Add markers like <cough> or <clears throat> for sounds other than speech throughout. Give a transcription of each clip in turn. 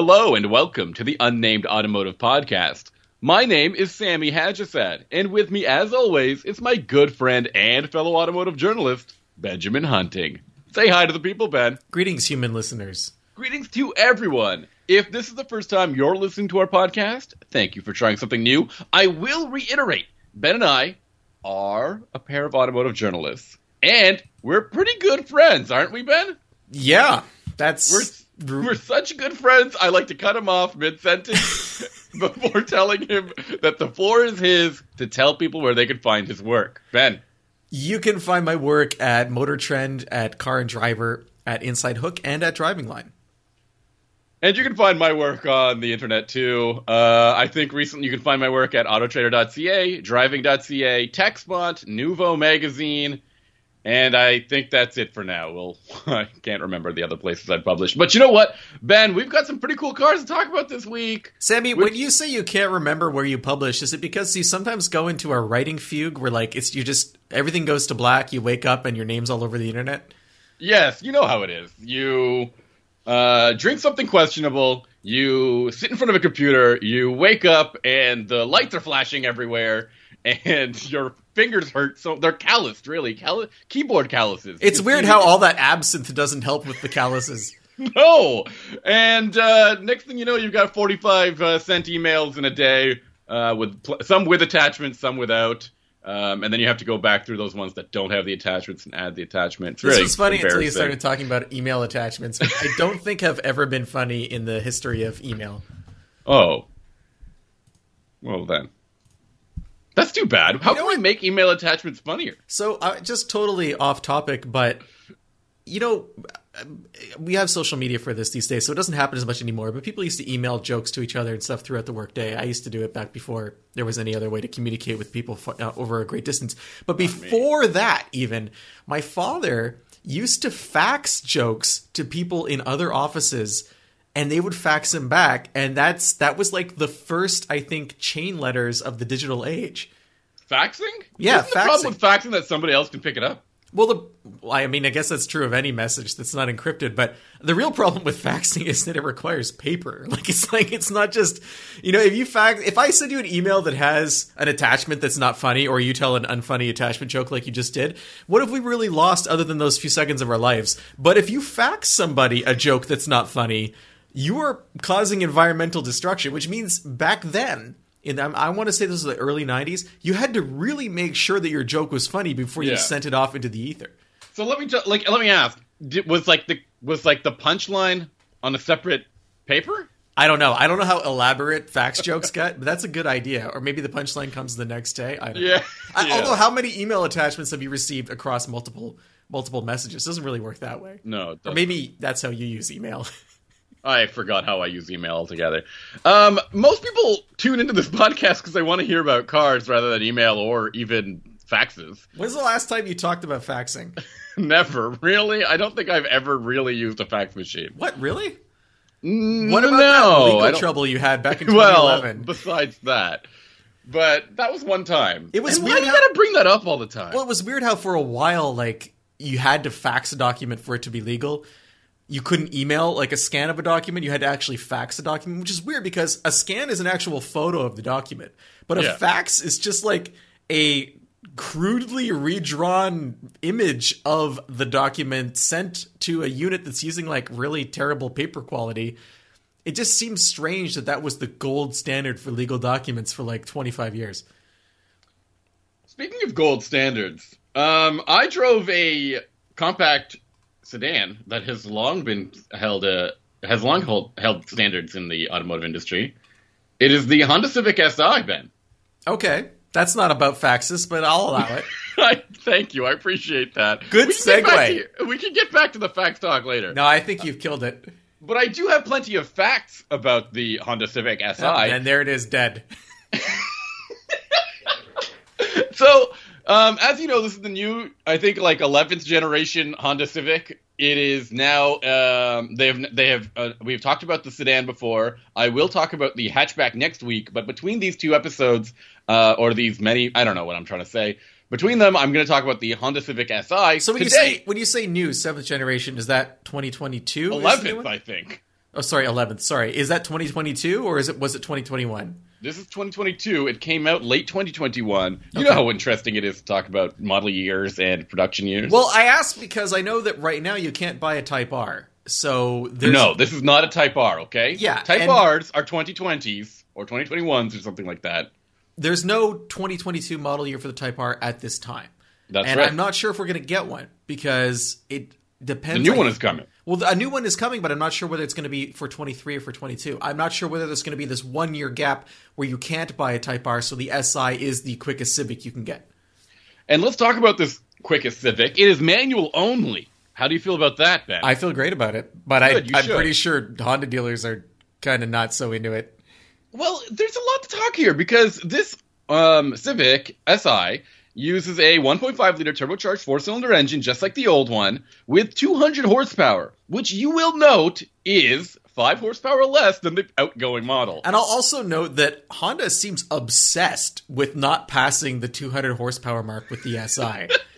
Hello and welcome to the Unnamed Automotive Podcast. My name is Sami Haj-Assaad, and with me, as always, is my good friend and fellow automotive journalist, Benjamin Hunting. Say hi to the people, Ben. Greetings, human listeners. Greetings to everyone. If this is the first time you're listening to our podcast, thank you for trying something new. I will reiterate Ben and I are a pair of automotive journalists, and we're pretty good friends, aren't we, Ben? Yeah, that's We're, we're such good friends, I like to cut him off mid sentence <laughs> before telling him that the floor is his to tell people where they can find his work. Ben. You can find my work at Motor Trend, at Car and Driver, at Inside Hook, and at Driving Line. And you can find my work on the internet too. Uh, I think recently you can find my work at autotrader.ca, driving.ca, TechSpot, Nuvo Magazine, and I think that's it for now. Well, <laughs> I can't remember the other places I've published. But you know what, Ben, we've got some pretty cool cars to talk about this week. Sami, when you say you can't remember where you publish, is it because you sometimes go into a writing fugue where like it's you just everything goes to black, you wake up and your name's all over the internet? Yes, you know how it is. You uh, drink something questionable, you sit in front of a computer, you wake up, and the lights are flashing everywhere, <laughs> and your fingers hurt. So they're calloused, really. Call- keyboard calluses. It's weird how all that absinthe doesn't help with the calluses. <laughs> No! And uh, next thing you know, you've got 45 uh, cent emails in a day, uh, with pl- some with attachments, some without. Um, and then you have to go back through those ones that don't have the attachments and add the attachments. This really was funny until you started talking about email attachments. which I don't think have ever been funny in the history of email. Oh. Well then. That's too bad. How know can we what? make email attachments funnier? So, uh, just totally off topic, but you know, we have social media for this these days, so it doesn't happen as much anymore. But people used to email jokes to each other and stuff throughout the workday. I used to do it back before there was any other way to communicate with people f- uh, over a great distance. But before that, even my father used to fax jokes to people in other offices. And they would fax them back, and that's that was like the first, I think, chain letters of the digital age. Faxing? Yeah, Isn't the problem with faxing that somebody else can pick it up? Well, the well, I mean, I guess that's true of any message that's not encrypted. But the real problem with <laughs> faxing is that it requires paper. <laughs> Like it's like it's not just you know if you fax if I send you an email that has an attachment that's not funny, or you tell an unfunny attachment joke like you just did, what have we really lost other than those few seconds of our lives? But if you fax somebody a joke that's not funny, you are causing environmental destruction, which means back then. In, I I want to say this was the early '90s. You had to really make sure that your joke was funny before you Yeah. sent it off into the ether. So let me t- like let me ask. Did, was like the was like the punchline on a separate paper? I don't know. I don't know how elaborate fax jokes get, but that's a good idea. Or maybe the punchline comes the next day. I don't know. Yeah. I, Yeah. Although, how many email attachments have you received across multiple multiple messages? It doesn't really work that way. No. it Or maybe that's how you use email. <laughs> I forgot how I use email altogether. Um, most people tune into this <laughs> podcast because they want to hear about cars rather than email or even faxes. When's the last time you talked about faxing? <laughs> Never really. I don't think I've ever really used a fax machine. What really? Mm, What about no, that legal trouble you had back in <laughs> Well, 2011? besides that, but that was one time. It was And why weird do you how- gotta bring that up all the time? Well, it was weird how for a while, like you had to fax a document for it to be legal. You couldn't email like a scan of a document. You had to actually fax a document, which is weird because a scan is an actual photo of the document, but a Yeah. fax is just like a crudely redrawn image of the document sent to a unit that's using like really terrible paper quality. It just seems strange that that was the gold standard for legal documents for like 25 years. Speaking of gold standards, um, I drove a compact sedan that has long been held uh, has long hold, held standards in the automotive industry. It is the Honda Civic Si, Ben. Okay, that's not about faxes, but I'll allow it. <laughs> I thank you. I appreciate that. Good We can get back segue. to- we can get back to the fax talk later. No, I think you've killed it. But I do have plenty of facts about the Honda Civic Si. and there it is, dead. <laughs> So, um, as you know, this is the new, I think, like 11th generation Honda Civic. It is now. Um, they have. They have. Uh, we've talked about the sedan before. I will talk about the hatchback next week. But between these two episodes, uh, or these many, I don't know what I'm trying to say. Between them, I'm going to talk about the Honda Civic Si. So when you today. say when you say new seventh generation, is that 2022? is the new 11th. I think. Oh, sorry, 11th. Sorry, is that 2022 or is it was it 2021? This is 2022. It came out late 2021. You know how interesting it is to talk about model years and production years. Well, I asked because I know that right now you can't buy a Type R. So there's no, this is not a Type R. Okay. Yeah, Type and- R's are 2020s or 2021s or something like that. there's no 2022 model year for the Type R at this time. That's and right. I'm not sure if we're going to get one because it depends. the new I- one is coming. Well, a new one is coming, but I'm not sure whether it's going to be for 23 or for 22. I'm not sure whether there's going to be this one year gap where you can't buy a Type R, so the SI is the quickest Civic you can get. And let's talk about this quickest Civic. It is manual only. How do you feel about that, Ben? I feel great about it, but Good, I, I'm should. pretty sure Honda dealers are kind of not so into it. Well, there's a lot to talk here because this um, Civic Si uses a 1.5 liter turbocharged four cylinder engine, just like the old one, with 200 horsepower, which you will note is five horsepower less than the outgoing model. And I'll also note that Honda seems obsessed with not passing the 200 horsepower mark with the SI. <laughs>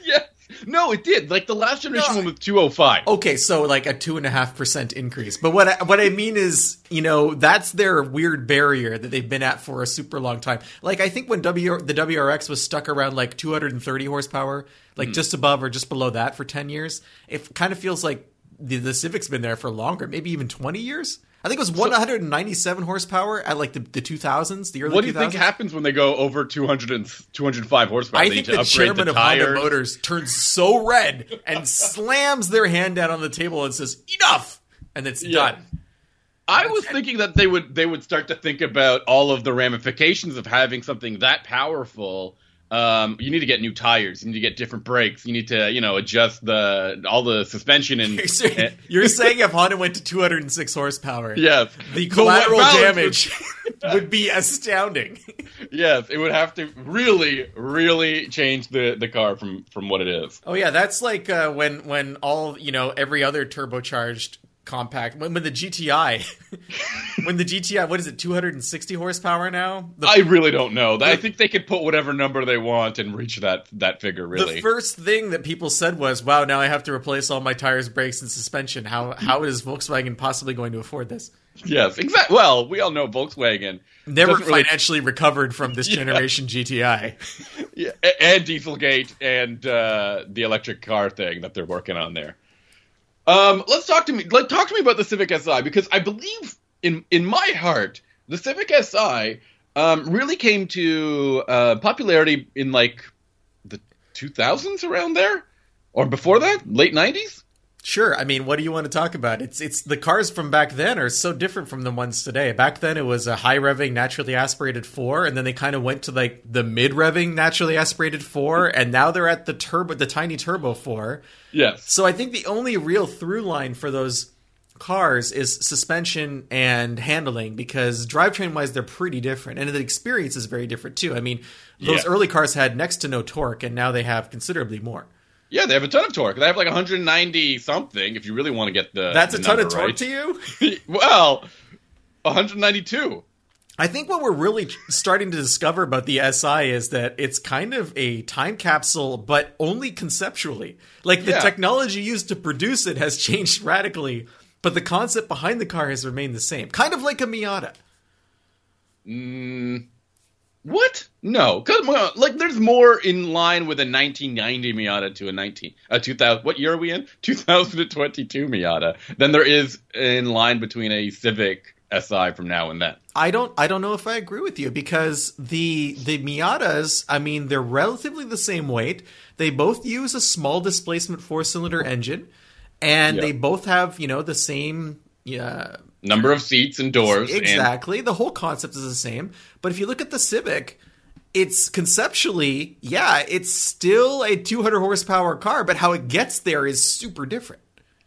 No, it did. Like the last generation No. one was 205. Okay, so like a two and a half percent increase. But what I, what I mean is, you know, that's their weird barrier that they've been at for a super long time. Like I think when W the WRX was stuck around like 230 horsepower, like hmm. just above or just below that for 10 years, it kind of feels like the, the Civic's been there for longer, maybe even 20 years. I think it was 197 horsepower at like the, the 2000s, the early What do you 2000s. think happens when they go over 200 and 205 horsepower? I They think the chairman the of Honda. Motors turns so red and <laughs> slams their hand down on the table and says, "Enough!" and it's Yeah. done. I was thinking that they would they would start to think about all of the ramifications of having something that powerful. Um, you need to get new tires. You need to get different brakes. You need to you know adjust the all the suspension and You're saying, you're saying if Honda went to 206 horsepower, yes, the collateral balance damage <laughs> would be astounding. yes, it would have to really really change the the car from from what it is. Oh yeah, that's like uh, when when all you know every other turbocharged compact when, when the GTI <laughs> when the GTI what is it 260 horsepower now the I really don't know. I think they could put whatever number they want and reach that that figure. Really, The first thing that people said was, "Wow, now I have to replace all my tires, brakes, and suspension. How how is Volkswagen possibly going to afford this?" yes, exactly. Well, we all know Volkswagen Never doesn't really- financially recovered from this <laughs> generation GTI. <laughs> Yeah, and Dieselgate and uh, the electric car thing that they're working on there. Um, let's talk to me. Like, talk to me about the Civic Si because I believe in in my heart the Civic Si um, really came to uh, popularity in like the 2000s around there, or before that, late 90s. Sure. I mean, what do you want to talk about? It's it's the cars from back then are so different from the ones today. Back then, it was a high revving naturally aspirated four, and then they kind of went to like the mid revving naturally aspirated four, <laughs> and now they're at the turbo, the tiny turbo four. Yes. So I think the only real through line for those cars is suspension and handling because drivetrain wise they're pretty different and the experience is very different too. I mean, those Yeah. early cars had next to no torque and now they have considerably more. Yeah, they have a ton of torque. They have like 190 something. If you really want to get the That's the a ton of torque right. to you? <laughs> well, 192. I think what we're really starting to discover about the SI is that it's kind of a time capsule, but only conceptually. Like the Yeah. technology used to produce it has <laughs> changed radically, but the concept behind the car has remained the same. Kind of like a Miata. Mm, what? No, because like there's more in line with a 1990 Miata to a 19 a 2000. What year are we in? <laughs> 2022 Miata than there is in line between a Civic Si from now and then. I don't I don't know if I agree with you because the the Miatas, I mean, they're relatively the same weight. They both use a small displacement four cylinder engine, and Yeah. they both have you know the same yeah Number of seats and doors. and- exactly the whole concept is the same. But if you look at the Civic. It's conceptually, yeah, it's still a 200 horsepower car, but how it gets there is super different.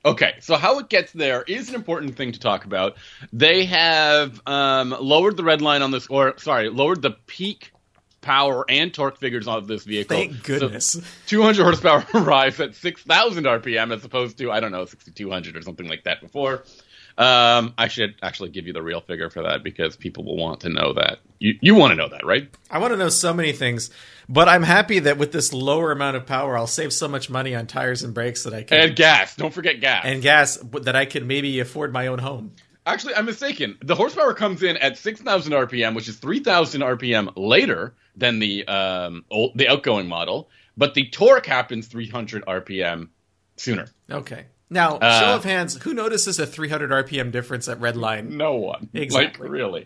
Okay, so how it gets there is an important thing to talk about. They have um, lowered the red line on this, or sorry, lowered the peak power and torque figures of this vehicle. Thank So goodness. 200 horsepower <laughs> arrives at 6,000 RPM as opposed to, I don't know, 6,200 or something like that before. Um, I should actually give you the real figure for that because people will want to know that. You, you want to know that, right? I want to know so many things, but I'm happy that with this lower amount of power, I'll save so much money on tires and brakes that I can And gas. Don't forget gas. and gas that I can maybe afford my own home. Actually, I'm mistaken. The horsepower comes in at 6,000 RPM, which is 3,000 RPM later than the um, old, the outgoing model, but the torque happens 300 RPM sooner. Okay. Now, Uh, show of hands, who notices a 300 RPM difference at red line? No one. Exactly. Like, really.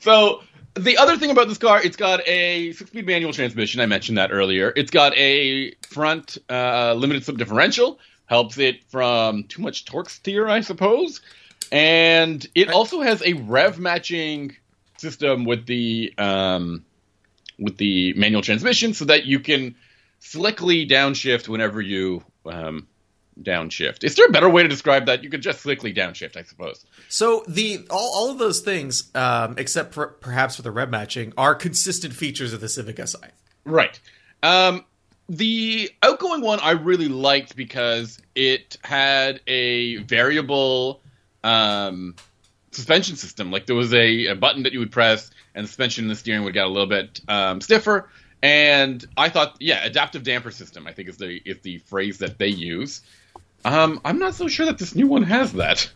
So, the other thing about this car, it's got a six speed manual transmission. I mentioned that earlier. It's got a front uh, limited slip differential, helps it from too much torque steer, I suppose. And it also has a rev matching system with the um, with the manual transmission so that you can slickly downshift whenever you um, downshift. Is there a better way to describe that? You could just slickly downshift, I suppose. So the all, all of those things, um, except for perhaps for the rev matching, are consistent features of the Civic Si. Right. Um, the outgoing one I really liked because it had a variable um, suspension system. Like there was a, a button that you would press, and the suspension and the steering would get a little bit um, stiffer. And I thought, yeah, adaptive damper system. I think is the is the phrase that they use. Um, I'm not so sure that this new one has that.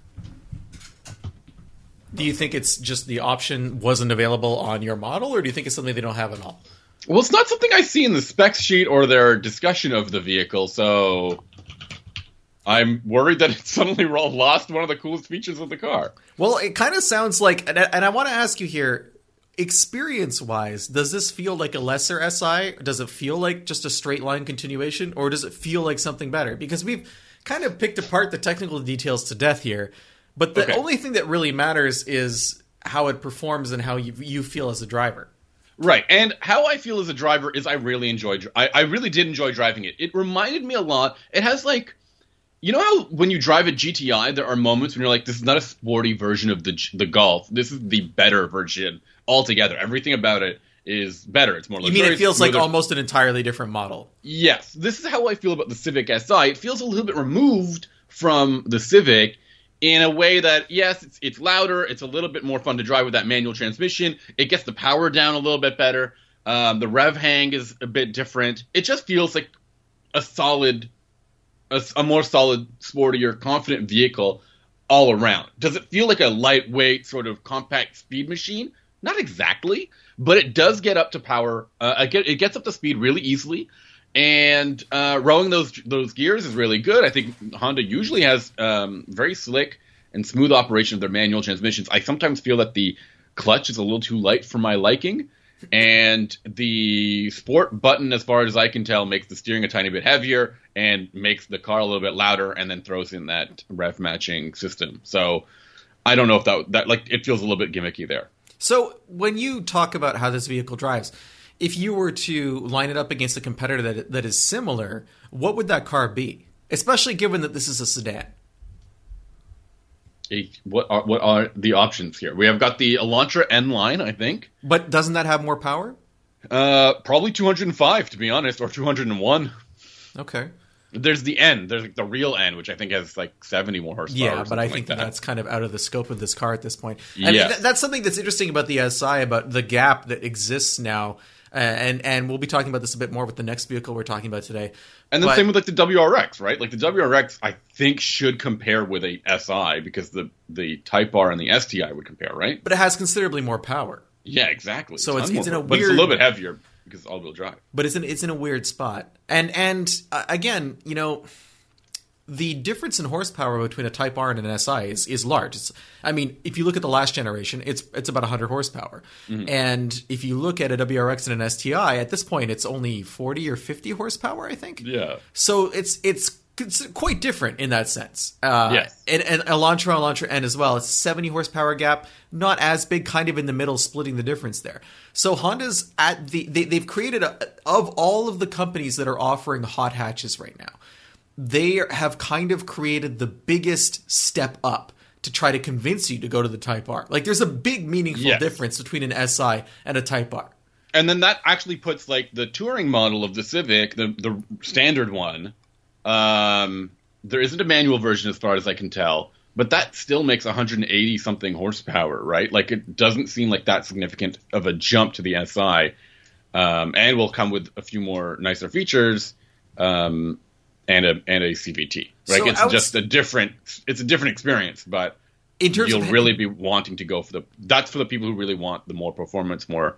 Do you think it's just the option wasn't available on your model, or do you think it's something they don't have at all? Well, it's not something I see in the specs sheet or their discussion of the vehicle, so I'm worried that it <laughs> suddenly lost one of the coolest features of the car. Well, it kind of sounds like, and I, and I want to ask you here, experience-wise, does this feel like a lesser SI? Does it feel like just a straight line continuation, or does it feel like something better? Because we've kind of picked apart the technical details to death here, but the Okay. only thing that really matters is how it performs and how you you feel as a driver. Right, and how I feel as a driver is I really enjoyed. I, I really did enjoy driving it. It reminded me a lot. It has like, you know how when you drive a GTI, there are moments when you're like, this is not a sporty version of the the Golf. This is the better version altogether. Everything about it is better. It's more. You mean it feels like almost an entirely different model? Yes, this is how I feel about the Civic Si. It feels a little bit removed from the Civic in a way that yes, it's it's louder, it's a little bit more fun to drive with that manual transmission. It gets the power down a little bit better. Um, the rev hang is a bit different. It just feels like a solid, a more solid, sportier, confident vehicle all around. Does it feel like a lightweight sort of compact speed machine? Not exactly, but it does get up to power. Uh, it, gets up to speed really easily, and uh, rowing those those gears is really good. I think Honda usually has um, very slick and smooth operation of their manual transmissions. I sometimes feel that the clutch is a little too light for my liking, and the sport button, as far as I can tell, makes the steering a tiny bit heavier and makes the car a little bit louder, and then throws in that rev matching system. So I don't know if that that like it feels a little bit gimmicky there. So when you talk about how this vehicle drives, if you were to line it up against a competitor that that is similar, what would that car be? Especially given that this is a sedan. What are what are the options here? We have got the Elantra N line, I think. But doesn't that have more power? Uh, probably 205 to be honest, or 201. Okay. There's the N. There's like the real N, which I think has like 70 more horsepower. Yeah, but I think like that that's kind of out of the scope of this car at this point. I mean, th- that's something that's interesting about the SI, about the gap that exists now. Uh, and and we'll be talking about this a bit more with the next vehicle we're talking about today. And then But- same with like the WRX, right? Like the WRX, I think should compare with a SI because the the Type R and the STI would compare, right? But it has considerably more power. Yeah, exactly. So it's- it's more in a weird, but it's a little bit heavier because it's all wheel drive. but it's in it's in a weird spot. And and uh, again, you know, the difference in horsepower between a Type R and an SI is is large. It's, I mean, if you look at the last generation, it's it's about 100 horsepower, and if you look at a WRX and an STI, at this point, it's only 40 or 50 horsepower, I think. Yeah. So it's it's quite different in that sense. Uh, Yes. And, and Elantra, Elantra N as well. It's a 70 horsepower gap, not as big, kind of in the middle, splitting the difference there. So Honda's at the they, they've created a, of all of the companies that are offering hot hatches right now. They have kind of created the biggest step up to try to convince you to go to the Type R. Like there's a big meaningful Yes. difference between an SI and a Type R. And then that actually puts like the touring model of the Civic, the the standard one. Um, there isn't a manual version as far as I can tell, but that still makes 180 something horsepower, right? Like it doesn't seem like that significant of a jump to the SI, um, and will come with a few more nicer features, um, and a and a CVT. Right? So it's outs- just a different it's a different experience, but in terms you'll really be wanting to go for the. That's for the people who really want the more performance, more,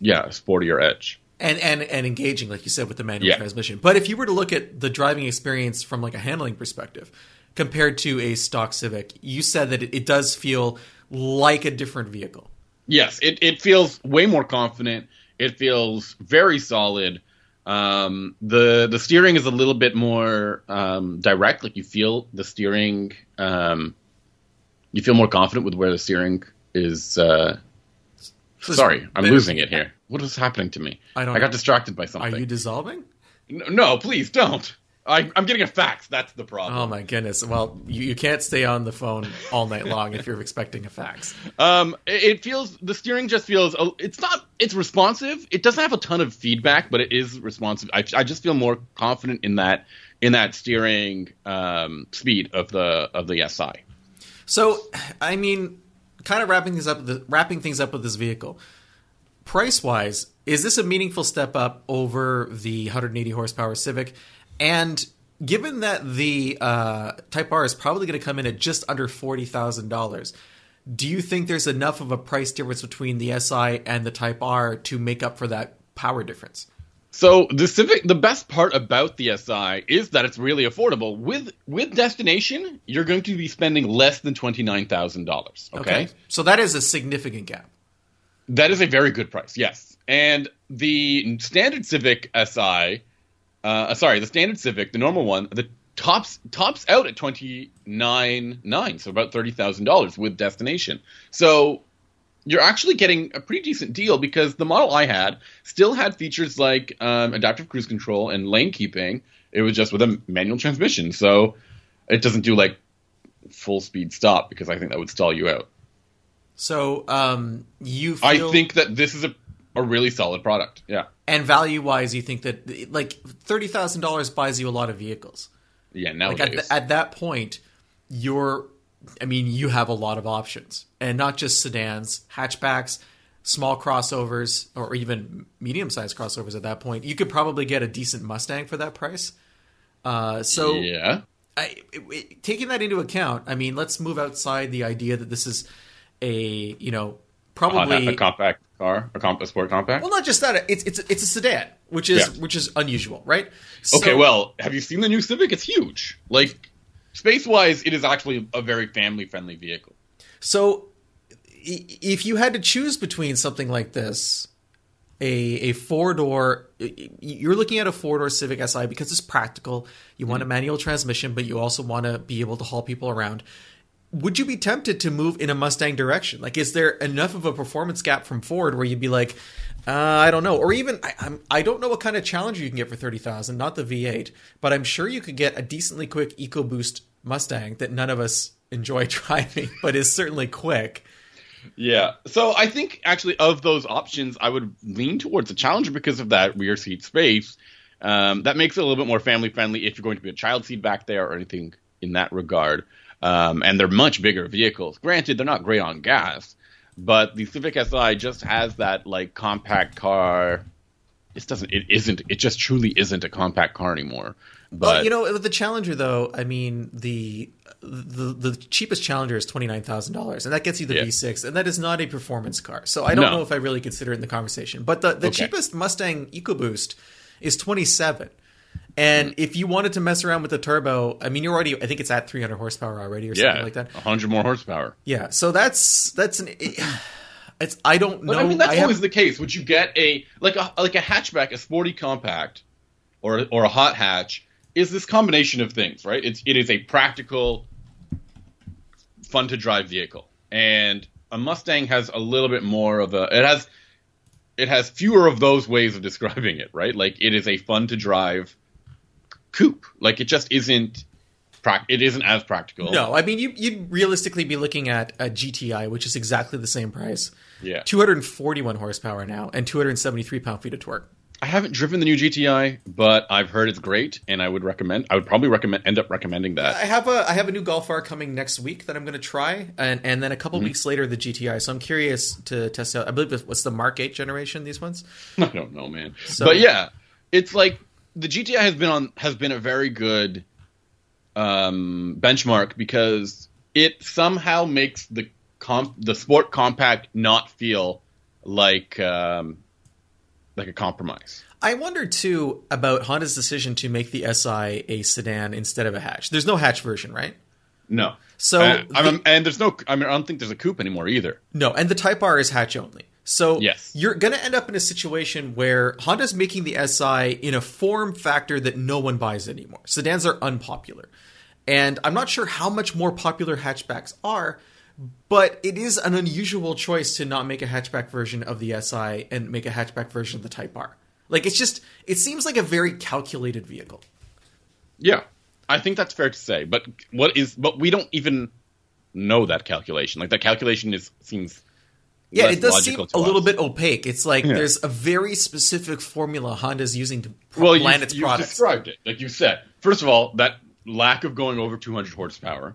yeah, sportier edge. And and and engaging, like you said, with the manual Yeah. transmission. But if you were to look at the driving experience from like a handling perspective, compared to a stock Civic, you said that it, it does feel like a different vehicle. Yes, it, it feels way more confident. It feels very solid. Um, the the steering is a little bit more um, direct. Like you feel the steering. Um, you feel more confident with where the steering is. Uh, sorry, I'm losing it here. What is happening to me? I don't I got know. distracted by something. Are you dissolving? No, no, please don't. I, I'm getting a fax. That's the problem. Oh my goodness! Well, you, you can't stay on the phone all night long if you're expecting a fax. Um, it, it feels the steering just feels it's not it's responsive. It doesn't have a ton of feedback, but it is responsive. I, I just feel more confident in that in that steering um, speed of the of the SI. So, I mean, kind of wrapping things up, the, wrapping things up with this vehicle. Price wise, is this a meaningful step up over the 180 horsepower Civic? And given that the uh, Type R is probably going to come in at just under forty thousand dollars, do you think there's enough of a price difference between the SI and the Type R to make up for that power difference? So the Civic, the best part about the SI is that it's really affordable. With with destination, you're going to be spending less than twenty nine thousand dollars. Okay? so that is a significant gap. That is a very good price, yes. And the standard Civic SI, uh, sorry, the standard Civic, the normal one, the tops tops out at twenty nine nine, so about thirty thousand dollars with destination. So you're actually getting a pretty decent deal because the model I had still had features like um, adaptive cruise control and lane keeping. It was just with a manual transmission, so it doesn't do like full speed stop because I think that would stall you out. So um, you feel, I think that this is a, a really solid product. Yeah. and value wise, you think that like thirty thousand dollars buys you a lot of vehicles. Yeah, Like nowadays. at, th- at that point, you're, I mean, you have a lot of options, and not just sedans, hatchbacks, small crossovers, or even medium sized crossovers. At that point, you could probably get a decent Mustang for that price. Uh, so yeah. I, it- it- taking that into account, I mean, let's move outside the idea that this is a you know probably a compact car, a, comp- a sport compact. well, not just that. It's it's it's a sedan, which is Yeah. which is unusual, right? So- okay, well, have you seen the new Civic? It's huge. Like space wise, it is actually a very family friendly vehicle. So, if you had to choose between something like this, a a four door, you're looking at a four door Civic Si because it's practical. You want a manual transmission, but you also want to be able to haul people around. Would you be tempted to move in a Mustang direction? Like, is there enough of a performance gap from Ford where you'd be like, uh, I don't know, or even I, I'm I don't know what kind of Challenger you can get for thirty thousand, not the V8, but I'm sure you could get a decently quick EcoBoost Mustang that none of us enjoy <laughs> driving, but is certainly quick. Yeah. So I think actually of those options, I would lean towards the Challenger because of that rear seat space. Um, that makes it a little bit more family friendly if you're going to be a child seat back there or anything in that regard. Um, and they're much bigger vehicles. Granted, they're not great on gas, but the Civic Si just has that like compact car. It doesn't. It isn't. It just truly isn't a compact car anymore. But well, you know, with the Challenger though, I mean the the the cheapest Challenger is twenty nine thousand dollars, and that gets you the Yeah. V6, and that is not a performance car. So I don't No. know if I really consider it in the conversation. But the the Okay. cheapest Mustang EcoBoost is twenty seven. And Hmm. if you wanted to mess around with the turbo, I mean, you're already, I think it's at 300 horsepower already or something yeah, like that. hundred more horsepower. Yeah. So that's, that's an, <sighs> it's, I don't know. But I mean, that's I have- always the case. Would you get a like a like a hatchback, a sporty compact, or or a hot hatch? Is this combination of things, right? It's it is a practical, fun to drive vehicle, and a Mustang has a little bit more of a. It has it has fewer of those ways of <laughs> describing it, right? Like it is a fun to drive coupe. Like it just isn't. It isn't as practical. No, I mean you, you'd realistically be looking at a GTI, which is exactly the same price. Yeah. 241 horsepower now and 273 pound feet of torque. I haven't driven the new GTI, but I've heard it's great, and I would recommend. I would probably recommend end up recommending that. I have a I have a new Golf R coming next week that I'm going to try, and and then a couple weeks later the GTI. So I'm curious to test out. I believe it's- what's the Mark 8 generation? These ones. <laughs> I don't know, man. So- but yeah, it's like the GTI has been on has been a very good um, benchmark because it somehow makes the comp the sport compact not feel like um, like a compromise. I wonder too about Honda's decision to make the SI a sedan instead of a hatch. There's no hatch version, right? No. So Uh, the- and there's no. I mean, I don't think there's a coupe anymore either. No, and the Type R is hatch only. So Yes. you're going to end up in a situation where Honda's making the SI in a form factor that no one buys anymore. Sedans are unpopular. And I'm not sure how much more popular hatchbacks are, but it is an unusual choice to not make a hatchback version of the SI and make a hatchback version of the Type R. Like it's just it seems like a very calculated vehicle. Yeah, I think that's fair to say. But what is? But we don't even know that calculation. Like that calculation is seems. Yeah, it does seem a little bit opaque. It's like Yeah. there's a very specific formula Honda's using to well, plan you, its you products. described it like you said. First of all, that lack of going over 200 horsepower.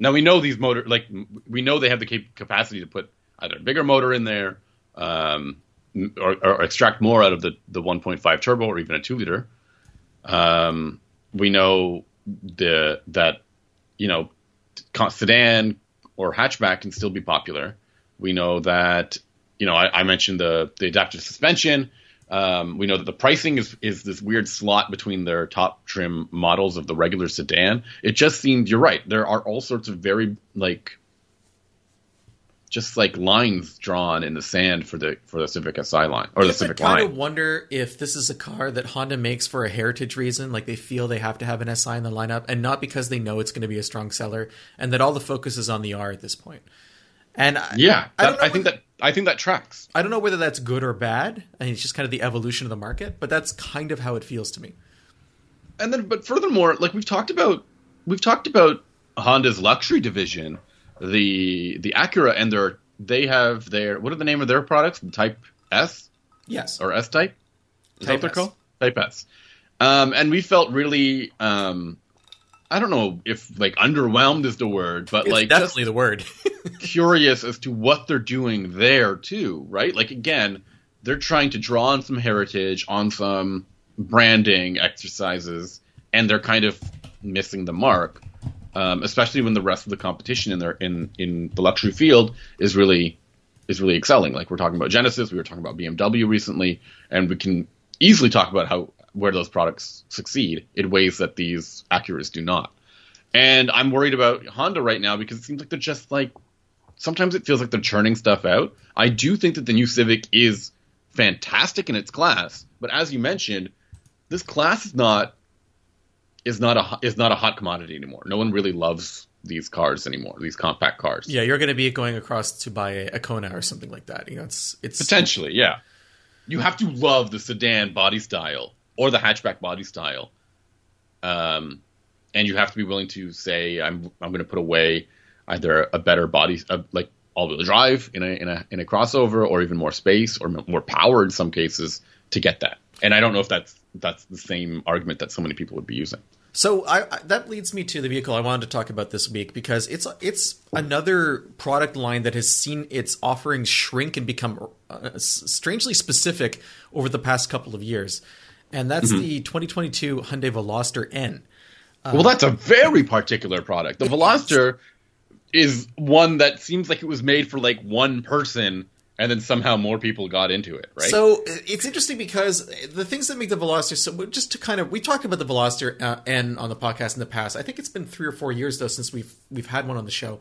Now we know these motor like we know they have the cap- capacity to put either a bigger motor in there, um, or, or extract more out of the the 1.5 turbo or even a two liter. Um, we know the that you know sedan or hatchback can still be popular. We know that you know I, I mentioned the the adaptive suspension. Um, we know that the pricing is is this weird slot between their top trim models of the regular sedan. It just seemed you're right. There are all sorts of very like just like lines drawn in the sand for the for the Civic Si line or the Civic I kind line. of wonder if this is a car that Honda makes for a heritage reason, like they feel they have to have an SI in the lineup, and not because they know it's going to be a strong seller, and that all the focus is on the R at this point. And I, Yeah, I don't that- know I think that I think that tracks. I don't know whether that's good or bad. I mean, it's just kind of the evolution of the market, but that's kind of how it feels to me. and then but furthermore like we've talked about we've talked about honda's luxury division the the acura and their they have their what are the name of their products the type s Yes, or s type is that Type what they're S. called type s um, and we felt really um, i don't know if like underwhelmed is the word but it's like definitely just the word. <laughs> curious as to what they're doing there too, right? Like again, they're trying to draw on some heritage, on some branding exercises, and they're kind of missing the mark. Um, especially when the rest of the competition in their in in the luxury field is really is really excelling. Like we're talking about Genesis, we were talking about BMW recently, and we can easily talk about how where those products succeed in ways that these Acuras do not. And I'm worried about Honda right now because it seems like they're just like sometimes it feels like they're churning stuff out. I do think that the new Civic is fantastic in its class, but as you mentioned, this class is not is not a is not a hot commodity anymore. No one really loves these cars anymore. These compact cars. yeah, you're going to be going across to buy a, a Kona or something like that. You know, it's it's Potentially, yeah. You have to love the sedan body style or the hatchback body style, um, and you have to be willing to say, "I'm I'm going to put away either a better body, uh, like all-wheel drive in a in a in a crossover, or even more space or more power in some cases to get that." And I don't know if that's that's the same argument that so many people would be using. So I, I, that leads me to the vehicle I wanted to talk about this week because it's it's another product line that has seen its offerings shrink and become uh, strangely specific over the past couple of years, and that's Mm-hmm. the 2022 Hyundai Veloster N. well, that's a very particular product. The Veloster is one that seems like it was made for like one person, and then somehow more people got into it, right? So it's interesting because the things that make the Veloster so just to kind of we talked about the Veloster uh, on the podcast in the past. I think it's been three or four years though since we've we've had one on the show.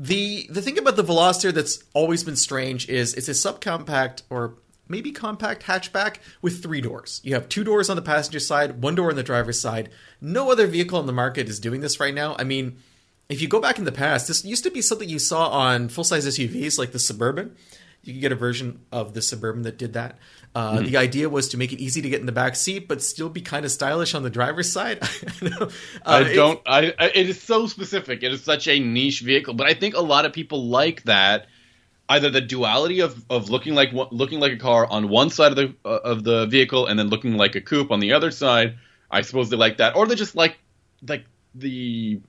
The the thing about the Veloster that's always been strange is it's a subcompact or maybe compact hatchback with three doors. You have two doors on the passenger side, one door on the driver's side. No other vehicle on the market is doing this right now. I mean, if you go back in the past, this used to be something you saw on full size SUVs like the Suburban. You could get a version of the Suburban that did that. Uh, Hmm. The idea was to make it easy to get in the back seat, but still be kind of stylish on the driver's side. <laughs> Uh, I don't. I, I. It is so specific. It is such a niche vehicle, but I think a lot of people like that. Either the duality of, of looking like looking like a car on one side of the uh, of the vehicle and then looking like a coupe on the other side. I suppose they like that, or they just like like the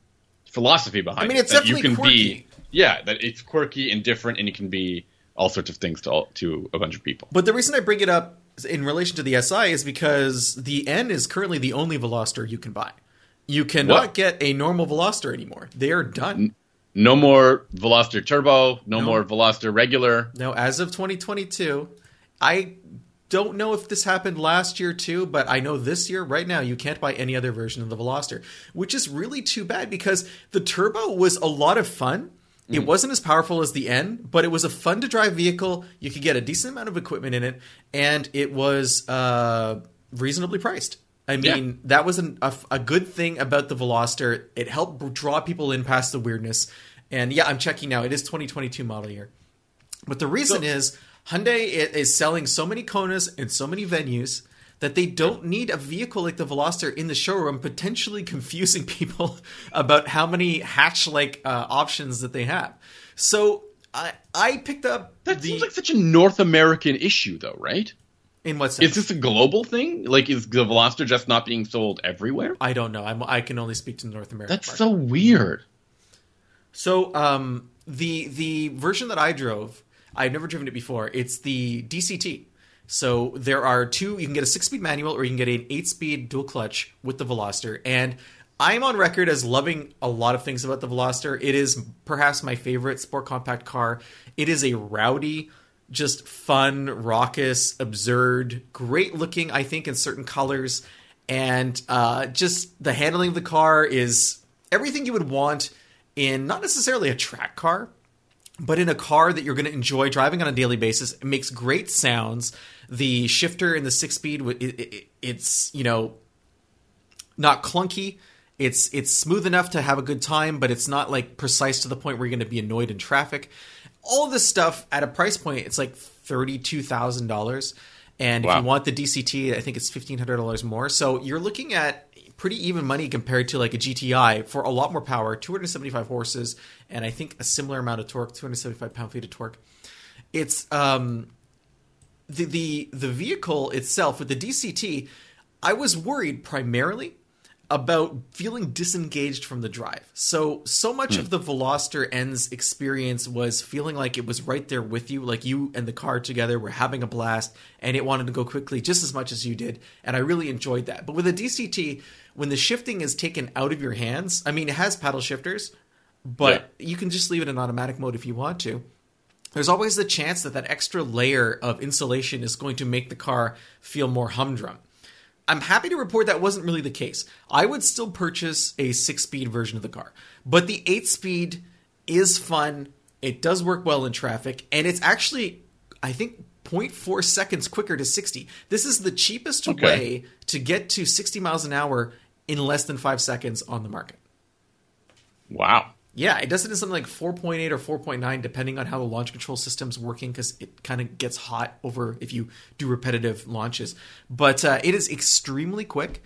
philosophy behind. I mean, it, it's you definitely can quirky. be. Yeah, that it's quirky and different, and it can be all sorts of things to all, to a bunch of people. But the reason I bring it up in relation to the SI is because the N is currently the only Veloster you can buy. You cannot What? get a normal Veloster anymore. They are done. No more Veloster Turbo. No, No. more Veloster Regular. Now, as of 2022, I don't know if this happened last year too, but I know this year, right now, you can't buy any other version of the Veloster, which is really too bad because the Turbo was a lot of fun. It wasn't as powerful as the N, but it was a fun to drive vehicle. You could get a decent amount of equipment in it, and it was uh, reasonably priced. I Yeah. mean, that was an, a, a good thing about the Veloster. It helped draw people in past the weirdness. And yeah, I'm checking now. It is 2022 model year. But the reason So- is Hyundai is selling so many Konas in so many venues that they don't need a vehicle like the Veloster in the showroom, potentially <laughs> confusing people <laughs> about how many hatch-like uh, options that they have. So I I picked up That the seems like such a North American issue, though, right? in what sense? Is this a global thing? Like, is the Veloster just not being sold everywhere? I don't know. I'm, I can only speak to North America. That's market. so weird. So um, the the version that I drove, I've never driven it before. It's the DCT. So there are two. You can get a six speed manual, or you can get an eight speed dual clutch with the Veloster. And I'm on record as loving a lot of things about the Veloster. It is perhaps my favorite sport compact car. It is a rowdy, just fun, raucous, absurd, great looking. I think in certain colors, and uh, just the handling of the car is everything you would want in not necessarily a track car, but in a car that you're going to enjoy driving on a daily basis. It makes great sounds. The shifter in the six speed, it, it, it's you know not clunky. It's it's smooth enough to have a good time, but it's not like precise to the point where you're going to be annoyed in traffic. All this stuff at a price point, it's like thirty two thousand dollars, and if you want the DCT, I think it's fifteen hundred dollars more. So you're looking at pretty even money compared to like a GTI for a lot more power, two hundred seventy five horses, and I think a similar amount of torque, two hundred seventy five pound feet of torque. It's um the the the vehicle itself with the DCT, I was worried primarily about feeling disengaged from the drive. So so much hmm. of the Veloster N's experience was feeling like it was right there with you, like you and the car together were having a blast, and it wanted to go quickly just as much as you did, and I really enjoyed that. But with a DCT, when the shifting is taken out of your hands, I mean, it has paddle shifters, but you can just leave it in automatic mode if you want to there's always the chance that that extra layer of insulation is going to make the car feel more humdrum. I'm happy to report that wasn't really the case. I would still purchase a six speed version of the car, but the eight speed is fun. It does work well in traffic, and it's actually, I think, 0.4 seconds quicker to 60. This is the cheapest Okay. way to get to 60 miles an hour in less than five seconds on the market. Wow. Yeah, it does it in something like 4.8 or 4.9, depending on how the launch control system's working, because it kind of gets hot over if you do repetitive launches. But uh, it is extremely quick,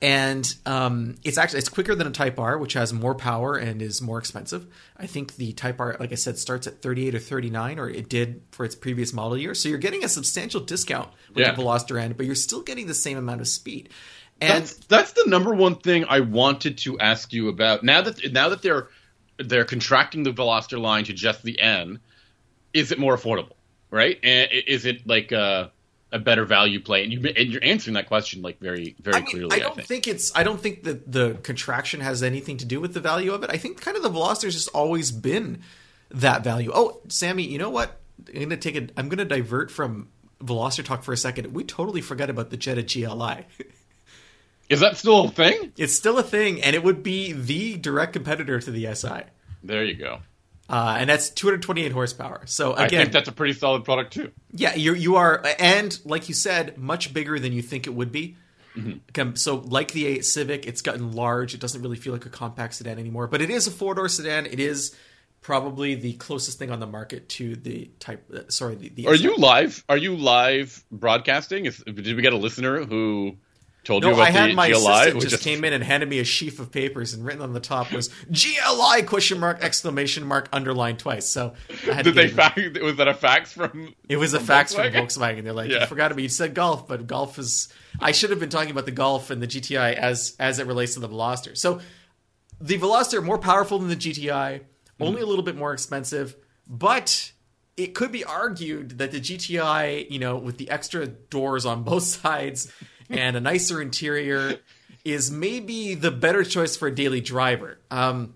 and um, it's actually it's quicker than a Type R, which has more power and is more expensive. I think the Type R, like I said, starts at 38 or 39, or it did for its previous model year. So you're getting a substantial discount with Yeah. the Veloster N, but you're still getting the same amount of speed. And that's that's the number one thing I wanted to ask you about. Now that now that they're they're contracting the Veloster line to just the N, is it more affordable? Right? And is it like a, a better value play? And you and you're answering that question like very very I mean, clearly. I I, don't think. think. it's. I don't think that the contraction has anything to do with the value of it. I think kind of the Veloster's just always been that value. Oh, Sami, you know what? I'm gonna take a. I'm gonna divert from Veloster talk for a second. We totally forgot about the Jetta GLI. <laughs> Is that still a thing? it's still a thing, and it would be the direct competitor to the SI. There you go. Uh, and that's 228 horsepower. So I again, think that's a pretty solid product too. Yeah, you you are, and like you said, much bigger than you think it would be. Com- So, like the 8 Civic, it's gotten large. It doesn't really feel like a compact sedan anymore, but it is a four door sedan. It is probably the closest thing on the market to the type. Uh, sorry, the, the Are SI. you live? Are you live broadcasting? Is, did we get a listener who told you No, about I had the my GLI? assistant which just came in and handed me a sheaf of papers, and written on the top was GLI question mark exclamation mark underlined twice. So I had to Did they fax? Was that a fax from? It was a from fax from Volkswagen? Volkswagen. They're like, Yeah. you forgot about you said golf, but golf is. I should have been talking about the golf and the GTI as as it relates to the Veloster. So the Veloster more powerful than the GTI, hmm. only a little bit more expensive, but it could be argued that the GTI, you know, with the extra doors on both <laughs> sides and a nicer interior, is maybe the better choice for a daily driver. Um,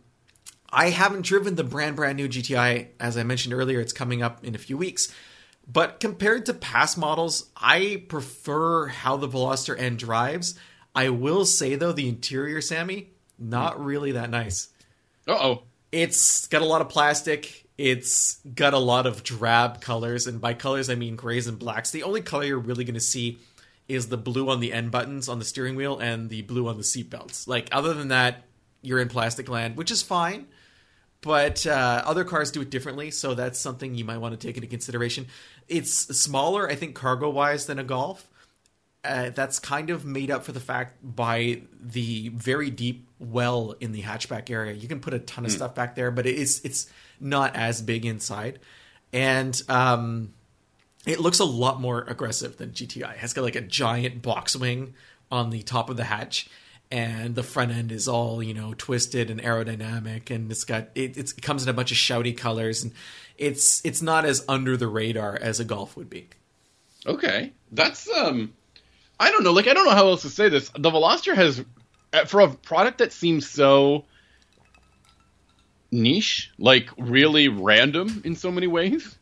I haven't driven the brand brand new GTI as I mentioned earlier. It's coming up in a few weeks. But compared to past models, I prefer how the Veloster N drives. I will say though, the interior, Sami, not really that nice. Uh oh. It's got a lot of plastic. It's got a lot of drab colors, and by colors I mean grays and blacks. The only color you're really going to see is the blue on the N buttons on the steering wheel and the blue on the seat belts. Like other than that, you're in plastic land, which is fine. But uh, other cars do it differently, so that's something you might want to take into consideration. It's smaller, I think, cargo wise than a Golf. Uh, that's kind of made up for the fact by the very deep well in the hatchback area. You can put a ton of stuff back there, but it's it's not as big inside, and um, it looks a lot more aggressive than GTI. It has got like a giant box wing on the top of the hatch, and the front end is all you know twisted and aerodynamic, and it's got it, it comes in a bunch of shouty colors, and it's it's not as under the radar as a Golf would be. Okay, that's um, I don't know. Like I don't know how else to say this. The Veloster has, uh, for a product that seems so niche, like really random in so many ways,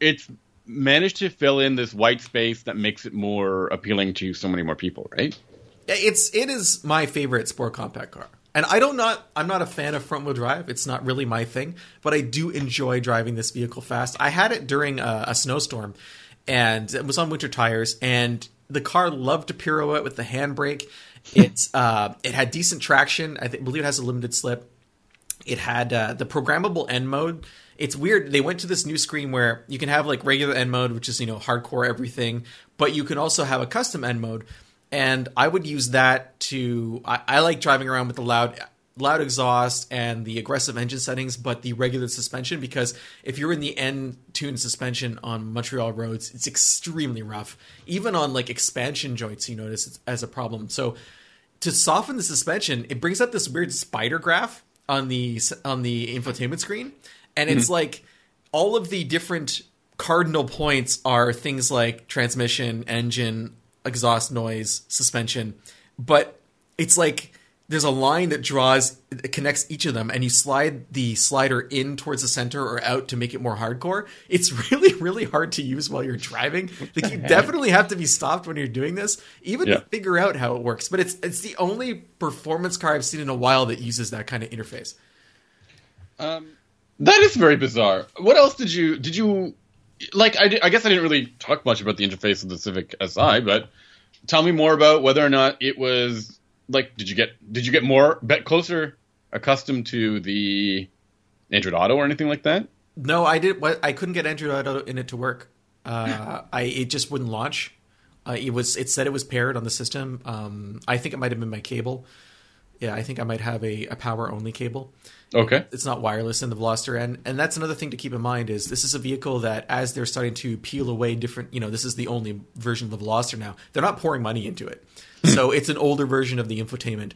it's managed to fill in this white space that makes it more appealing to so many more people, right? It's it is my favorite sport compact car. And I don't not I'm not a fan of front wheel drive. It's not really my thing, but I do enjoy driving this vehicle fast. I had it during a, a snowstorm, and it was on winter tires, and the car loved to pirouette with the handbrake. It's uh, it had decent traction. I think, believe it has a limited slip. It had uh, the programmable N mode. It's weird. They went to this new screen where you can have like regular N mode, which is you know hardcore everything, but you can also have a custom N mode. And I would use that to. I, I like driving around with the loud loud exhaust and the aggressive engine settings, but the regular suspension because if you're in the N tune suspension on Montreal roads, it's extremely rough. Even on like expansion joints, you notice it's as a problem. So to soften the suspension, it brings up this weird spider graph on the on the infotainment screen, and it's hmm. like all of the different cardinal points are things like transmission, engine, exhaust noise, suspension, but it's like there's a line that draws it connects each of them and you slide the slider in towards the center or out to make it more hardcore it's <laughs> really really hard to use while you're driving like you <laughs> definitely have to be stopped when you're doing this even Yeah. to figure out how it works but it's it's the only performance car i've seen in a while that uses that kind of interface Um, that is very bizarre. What else did you did you like? I, I guess I didn't really talk much about the interface of the Civic Si, but tell me more about whether or not it was like. Did you get did you get more bet closer accustomed to the Android Auto or anything like that? No, I did. I couldn't get Android Auto in it to work. Uh, I it just wouldn't launch. Uh, it was it said it was paired on the system. Um, I think it might have been my cable. Yeah, I think I might have a, a power only cable. Okay. It's not wireless in the Veloster N, and that's another thing to keep in mind is this is a vehicle that as they're starting to peel away different, you know, this is the only version of the Veloster now. They're not pouring money into it, <laughs> so it's an older version of the infotainment,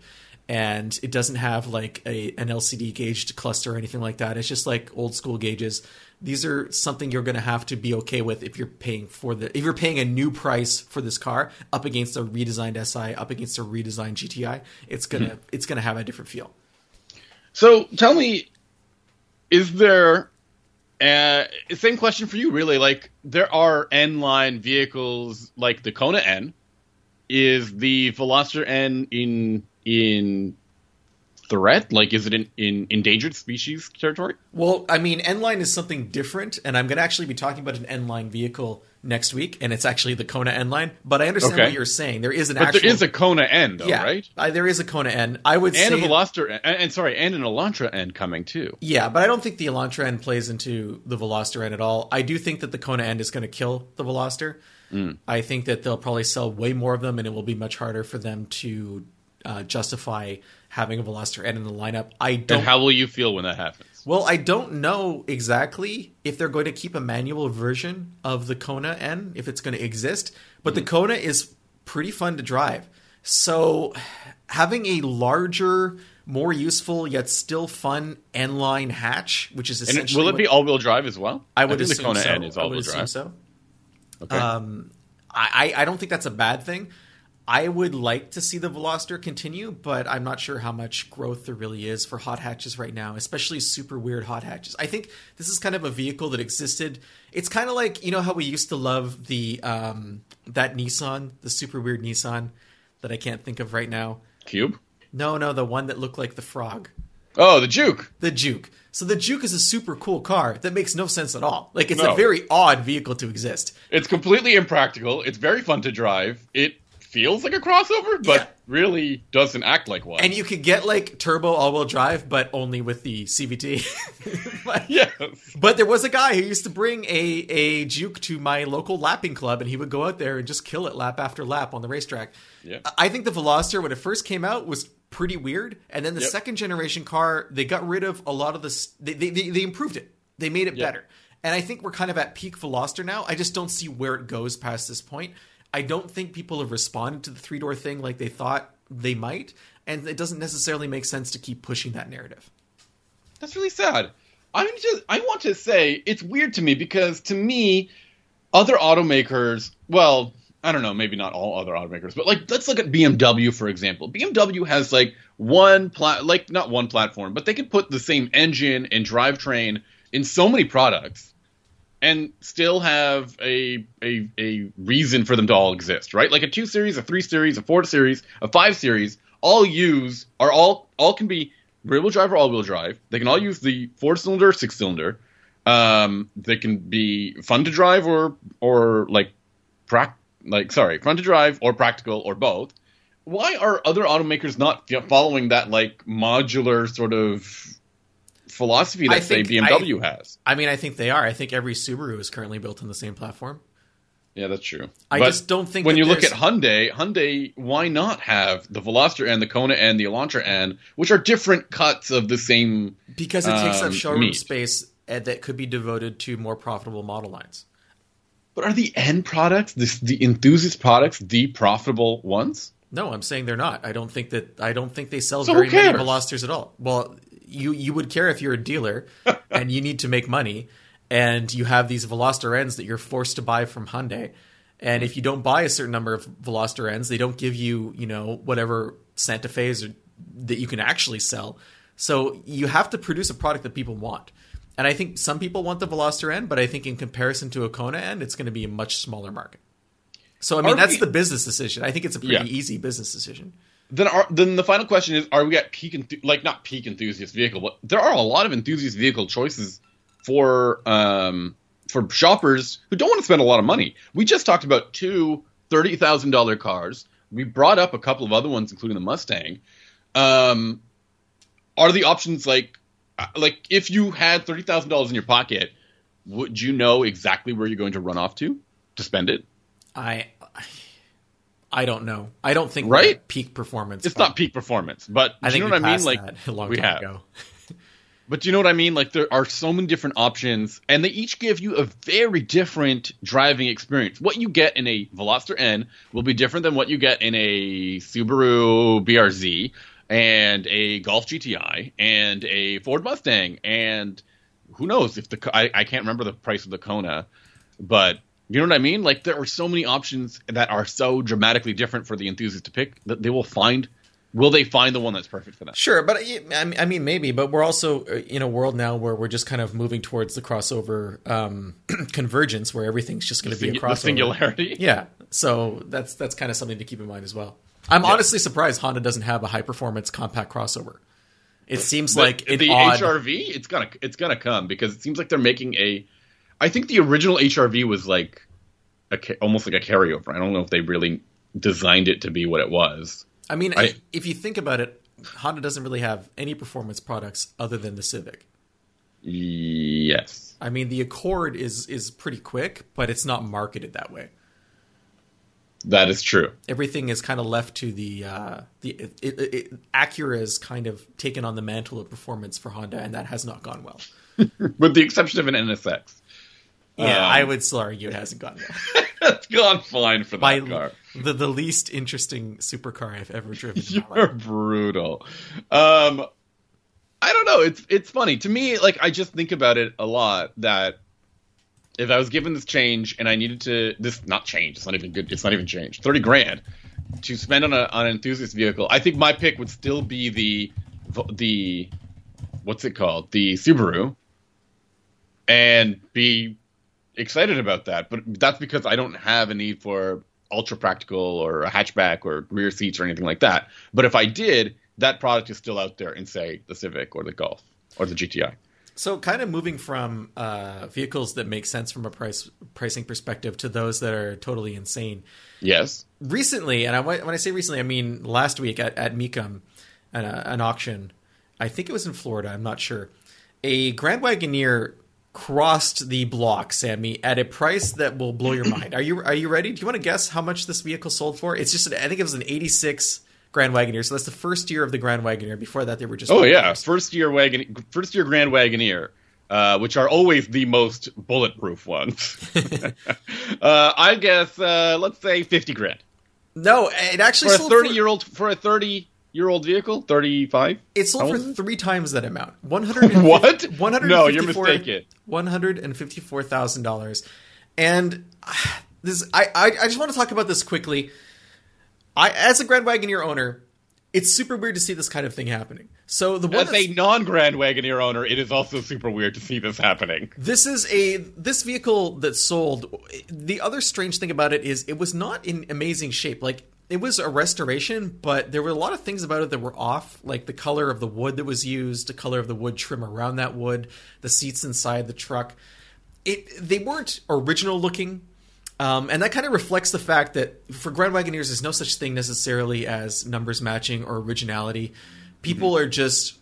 and it doesn't have like a an LCD gauged cluster or anything like that. It's just like old school gauges. These are something you're going to have to be okay with if you're paying for the if you're paying a new price for this car up against a redesigned SI, up against a redesigned GTI. It's gonna hmm. it's gonna have a different feel. So tell me, is there uh, same question for you? Really, like there are N line vehicles like the Kona N. Is the Veloster N in in threat? Like, is it in, in endangered species territory? Well, I mean, N line is something different, and I'm going to actually be talking about an N line vehicle next week, and it's actually the Kona N line. But I understand Okay. what you're saying. There is an But actual, there is a Kona N, though, yeah, right? I, there is a Kona N. I would And say, a Veloster, and, and sorry, and an Elantra N coming too. yeah, but I don't think the Elantra N plays into the Veloster N at all. I do think that the Kona N is going to kill the Veloster. Mm. I think that they'll probably sell way more of them, and it will be much harder for them to uh, justify having a Veloster N in the lineup. I don't And how will you feel when that happens? Well, I don't know exactly if they're going to keep a manual version of the Kona N, if it's going to exist, but the Kona is pretty fun to drive. So having a larger, more useful yet still fun N line hatch, which is And essentially will it be all wheel drive as well? I would think assume the Kona so. N is I all would wheel assume drive. so. Okay. Um, I, I I don't think that's a bad thing. I would like to see the Veloster continue, but I'm not sure how much growth there really is for hot hatches right now, especially super weird hot hatches. I think this is kind of a vehicle that existed. It's kind of like you know how we used to love the um, that Nissan, the super weird Nissan that I can't think of right now. Cube. No, no, the one that looked like the frog. Oh, the Juke. The Juke. So the Juke is a super cool car that makes no sense at all. Like it's No. a very odd vehicle to exist. It's completely impractical. It's very fun to drive. It feels like a crossover, but Yeah. really doesn't act like one. And you could get like turbo all-wheel drive, but only with the CVT. but, <laughs> yes. but there was a guy who used to bring a a Juke to my local lapping club, and he would go out there and just kill it lap after lap on the racetrack. Yeah. I think the Veloster when it first came out was pretty weird, and then the Yep. second generation car they got rid of a lot of the they they, they, they improved it. They made it Yeah. better, and I think we're kind of at peak Veloster now. I just don't see where it goes past this point. I don't think people have responded to the three door thing like they thought they might, and it doesn't necessarily make sense to keep pushing that narrative. That's really sad. I'm just I want to say it's weird to me because to me, other automakers, well, I don't know, maybe not all other automakers, but like let's look at BMW for example. BMW has like one plat like not one platform, but they can put the same engine and drivetrain in so many products and still have a a a reason for them to all exist, right? Like a 2 series, a 3 series, a 4 series, a 5 series all use are all all can be rear wheel drive or all wheel drive. They can all use the four cylinder, six cylinder. Um, they can be fun to drive or or like prac like sorry, fun to drive or practical or both. Why are other automakers not following that like modular sort of philosophy that I say think- BMW has? I mean, I think they are. I think every Subaru is currently built on the same platform. Yeah, that's true. I But just don't think when you look at Hyundai, Hyundai, why not have the Veloster and the Kona and the Elantra and which are different cuts of the same because it takes um, up showroom meat. space uh, that could be devoted to more profitable model lines. But are the end products, this, the enthusiast products, the profitable ones? No, I'm saying they're not. I don't think that. I don't think they sell So very many? Velosters at all. Well, you you would care if you're a dealer <laughs> and you need to make money, and you have these Veloster Ns that you're forced to buy from Hyundai. And if you don't buy a certain number of Veloster Ns, they don't give you, you know, whatever Santa Fe's or, that you can actually sell. So you have to produce a product that people want. And I think some people want the Veloster N, but I think in comparison to a Kona N, it's going to be a much smaller market. So I mean, Are that's we- the business decision. I think it's a pretty Yeah. easy business decision. Then, then the final question is: Are we at peak, enthu- like not peak enthusiast vehicle, but there are a lot of enthusiast vehicle choices for um, for shoppers who don't want to spend a lot of money. We just talked about two thirty thousand dollar cars. We brought up a couple of other ones, including the Mustang. Um, are the options like uh, like if you had thirty thousand dollars in your pocket, would you know exactly where you're going to run off to to spend it? I I don't know. I don't think Right? peak performance. It's not peak performance, but I do think you know what I mean? Like a long we time have. ago. <laughs> But do you know what I mean? Like there are so many different options, and they each give you a very different driving experience. What you get in a Veloster N will be different than what you get in a Subaru BRZ and a Golf GTI and a Ford Mustang, and who knows if the I, I can't remember the price of the Kona, but you know what I mean? Like there are so many options that are so dramatically different for the enthusiast to pick that they will find. Will they find the one that's perfect for them? Sure, but I I mean maybe, but we're also uh, in a world now where we're just kind of moving towards the crossover um, <clears throat> convergence, where everything's just going to be a crossover. the singularity. <laughs> Yeah, so that's that's kind of something to keep in mind as well. I'm honestly surprised Honda doesn't have a high performance compact crossover. It seems like an the odd. HRV, it's gonna it's gonna come because it seems like they're making a. I think the original HRV was like a almost like a carryover. I don't know if they really designed it to be what it was. I mean, I- if, you think about it, Honda doesn't really have any performance products other than the Civic. Yes, I mean, the Accord is is pretty quick, but it's not marketed that way. that is true. Everything is kind of left to the uh, the it, it, it, Acura has kind of taken on the mantle of performance for Honda, and that has not gone well. <laughs> With the exception of an NSX, Yeah, Um, I would still argue it hasn't gone well. <laughs> it's gone fine for that By car. the the least interesting supercar I've ever driven. <laughs> You're brutal. Um, I don't know. It's it's funny to me. Like I just think about it a lot. That if I was given this change and I needed to this not change, it's not even good. It's not even change. Thirty grand, to spend on, a, on an enthusiast vehicle, I think my pick would still be the the what's it called the Subaru, and be excited about that. But that's because I don't have a need for ultra practical or a hatchback or rear seats or anything like that. But if I did, that product is still out there in say the Civic or the Golf or the GTI. So, kind of moving from uh, vehicles that make sense from a price pricing perspective to those that are totally insane. Yes. Recently, and I, when I say recently, I mean last week at, at Mecum, an, uh, an auction. I think it was in Florida. I'm not sure. A Grand Wagoneer crossed the block, Sami, at a price that will blow your mind. Are you are you ready? Do you want to guess how much this vehicle sold for? It's just I think it was an 86 Grand Wagoneer. So that's the first year of the Grand Wagoneer. Before that, they were just oh yeah, first year wagon, first year Grand Wagoneer, uh, which are always the most bulletproof ones. <laughs> uh, I guess uh, let's say fifty grand. No, it actually for a thirty year old for a thirty year old vehicle, thirty five. It sold for three times that amount. <laughs> One hundred what? One hundred. No, you're mistaken. One hundred and fifty four thousand dollars, and <sighs> this I, I I just want to talk about this quickly I, as a Grand Wagoneer owner, it's super weird to see this kind of thing happening. So the one as a non Grand Wagoneer owner, it is also super weird to see this happening. This is a this vehicle that sold. The other strange thing about it is it was not in amazing shape. Like it was a restoration, but there were a lot of things about it that were off, like the color of the wood that was used, the color of the wood trim around that wood, the seats inside the truck. It they weren't original looking um, and that kind of reflects the fact that for Grand Wagoneers, there's no such thing necessarily as numbers matching or originality. People mm-hmm. are just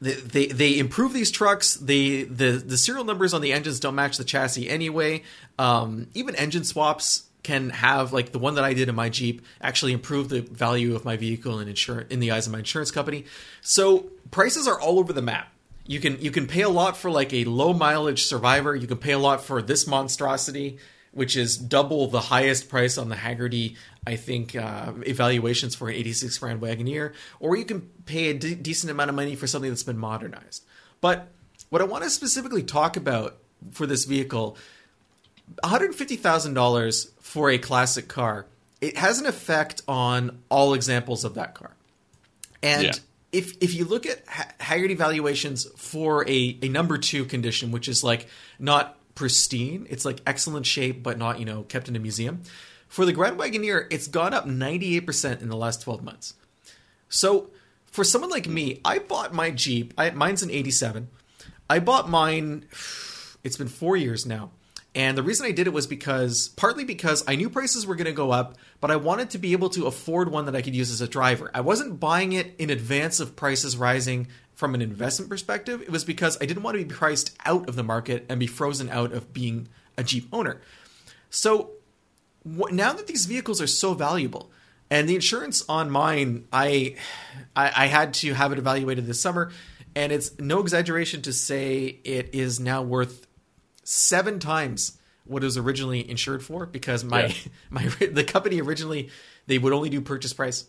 they, they, they improve these trucks. They the the serial numbers on the engines don't match the chassis anyway. Um, even engine swaps can have like the one that I did in my Jeep actually improve the value of my vehicle in insurance in the eyes of my insurance company. So prices are all over the map. You can you can pay a lot for like a low mileage Survivor. You can pay a lot for this monstrosity which is double the highest price on the Hagerty, I think, uh, evaluations for an 86 Grand Wagoneer, or you can pay a d- decent amount of money for something that's been modernized. But what I want to specifically talk about for this vehicle, $150,000 for a classic car, it has an effect on all examples of that car. And yeah. if if you look at ha- Hagerty valuations for a, a number two condition, which is like not pristine. It's like excellent shape, but not, you know, kept in a museum. For the Grand Wagoneer, it's gone up 98% in the last 12 months. So for someone like me, I bought my Jeep. I, mine's an 87. I bought mine, <sighs> it's been four years now. And the reason I did it was because, partly because I knew prices were going to go up, but I wanted to be able to afford one that I could use as a driver. I wasn't buying it in advance of prices rising from an investment perspective, it was because I didn't want to be priced out of the market and be frozen out of being a Jeep owner. So now that these vehicles are so valuable, and the insurance on mine, I, I, I had to have it evaluated this summer, and it's no exaggeration to say it is now worth seven times what it was originally insured for because my yeah. <laughs> my the company originally they would only do purchase price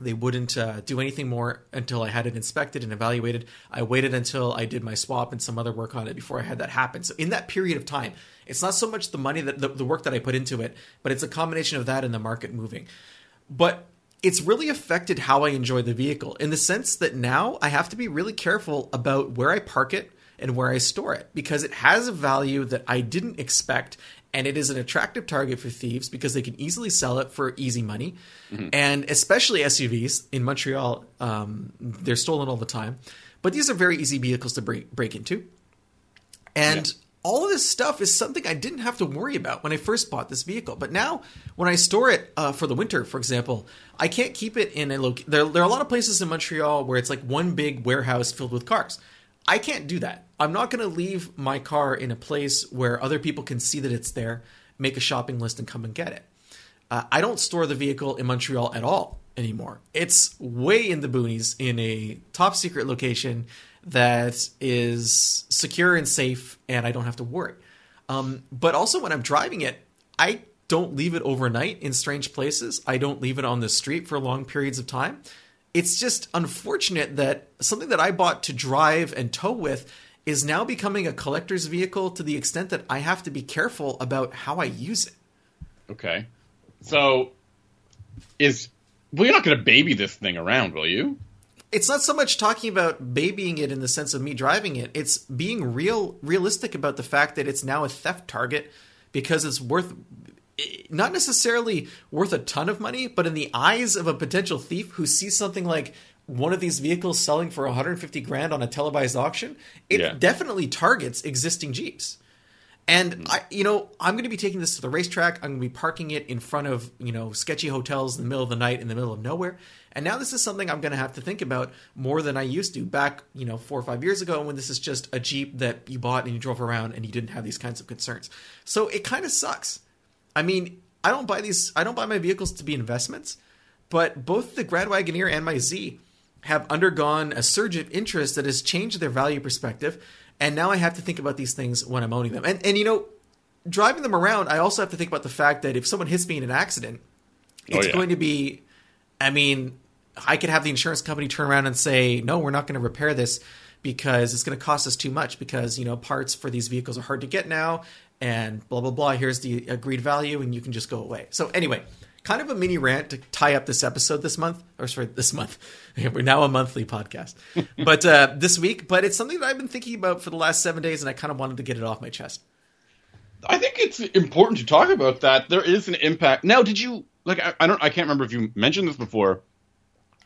they wouldn't uh, do anything more until I had it inspected and evaluated. I waited until I did my swap and some other work on it before I had that happen. So in that period of time, it's not so much the money that the, the work that I put into it, but it's a combination of that and the market moving. But it's really affected how I enjoy the vehicle in the sense that now I have to be really careful about where I park it and where I store it because it has a value that I didn't expect and it is an attractive target for thieves because they can easily sell it for easy money, mm-hmm. and especially SUVs in Montreal, um, they're stolen all the time. But these are very easy vehicles to break break into, and yeah. all of this stuff is something I didn't have to worry about when I first bought this vehicle. But now, when I store it uh, for the winter, for example, I can't keep it in a location. There, there are a lot of places in Montreal where it's like one big warehouse filled with cars. I can't do that. I'm not going to leave my car in a place where other people can see that it's there, make a shopping list, and come and get it. Uh, I don't store the vehicle in Montreal at all anymore. It's way in the boonies in a top secret location that is secure and safe, and I don't have to worry. Um, but also, when I'm driving it, I don't leave it overnight in strange places. I don't leave it on the street for long periods of time it's just unfortunate that something that I bought to drive and tow with is now becoming a collector's vehicle to the extent that I have to be careful about how I use it. Okay. So is well, you're not going to baby this thing around, will you? It's not so much talking about babying it in the sense of me driving it. It's being real realistic about the fact that it's now a theft target because it's worth not necessarily worth a ton of money, but in the eyes of a potential thief who sees something like one of these vehicles selling for 150 grand on a televised auction, it Yeah. definitely targets existing Jeeps. And I, you know, I'm going to be taking this to the racetrack. I'm going to be parking it in front of, you know, sketchy hotels in the middle of the night in the middle of nowhere. And now this is something I'm going to have to think about more than I used to back, you know, four or five years ago when this is just a Jeep that you bought and you drove around and you didn't have these kinds of concerns. So it kind of sucks. I mean, I don't buy these. I don't buy my vehicles to be investments, but both the Grand Wagoneer and my Z have undergone a surge of interest that has changed their value perspective, and now I have to think about these things when I'm owning them. And and you know, driving them around, I also have to think about the fact that if someone hits me in an accident, Oh, it's yeah. going to be. I mean, I could have the insurance company turn around and say, "No, we're not going to repair this." Because it's going to cost us too much. Because you know parts for these vehicles are hard to get now, and blah blah blah. Here's the agreed value, and you can just go away. So anyway, kind of a mini rant to tie up this episode this month, or sorry, this month. <laughs> We're now a monthly podcast, <laughs> but uh, this week. But it's something that I've been thinking about for the last seven days, and I kind of wanted to get it off my chest. I think it's important to talk about that. There is an impact. Now, did you like? I, I don't. I can't remember if you mentioned this before.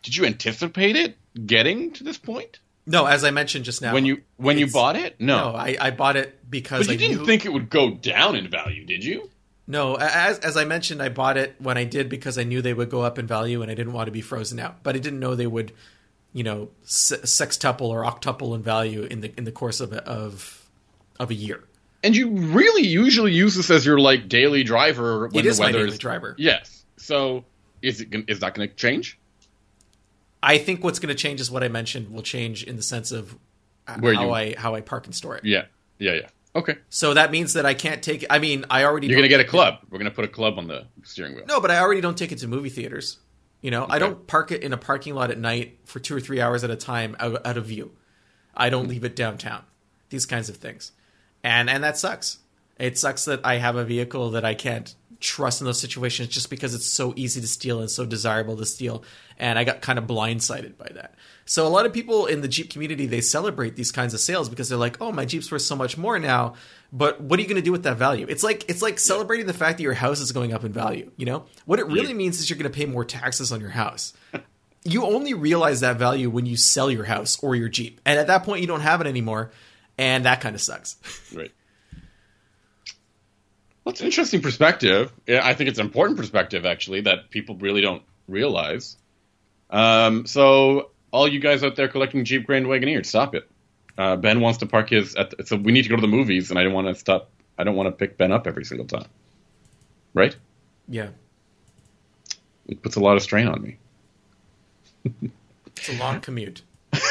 Did you anticipate it getting to this point No, as I mentioned just now, when you when you bought it? No, No, I, I bought it because but you I didn't knew, think it would go down in value, did you? No, as as I mentioned, I bought it when I did because I knew they would go up in value, and I didn't want to be frozen out. But I didn't know they would, you know, sextuple or octuple in value in the in the course of a, of of a year. And you really usually use this as your like daily driver when It is the my weather daily is driver. Yes. So is it is that going to change? I think what's going to change is what I mentioned will change in the sense of uh, Where how you- I how I park and store it. Yeah. Yeah. Yeah. Okay. So that means that I can't take. I mean, I already You're going to get a club. We're going to put a club on the steering wheel. No, but I already don't take it to movie theaters. You know, I don't park it in a parking lot at night for two or three hours at a time out, out of view. I don't leave it downtown. These kinds of things, and and that sucks. It sucks that I have a vehicle that I can't trust in those situations just because it's so easy to steal and so desirable to steal. And I got kind of blindsided by that. So a lot of people in the Jeep community they celebrate these kinds of sales because they're like, "Oh, my Jeep's worth so much more now." But what are you going to do with that value? It's like it's like celebrating the fact that your house is going up in value. You know what it really Yeah. means is you're going to pay more taxes on your house. you only realize that value when you sell your house or your Jeep, and at that point you don't have it anymore, and that kind of sucks. <laughs> Right. Well, it's an interesting perspective. Yeah, I think it's an important perspective, actually, that people really don't realize. Um, so, all you guys out there collecting Jeep Grand Wagoneers, stop it. Uh, ben wants to park his. At the, so we need to go to the movies, and I don't want to stop. I don't want to pick Ben up every single time. Right? Yeah, It puts a lot of strain on me. it's a long commute. <laughs>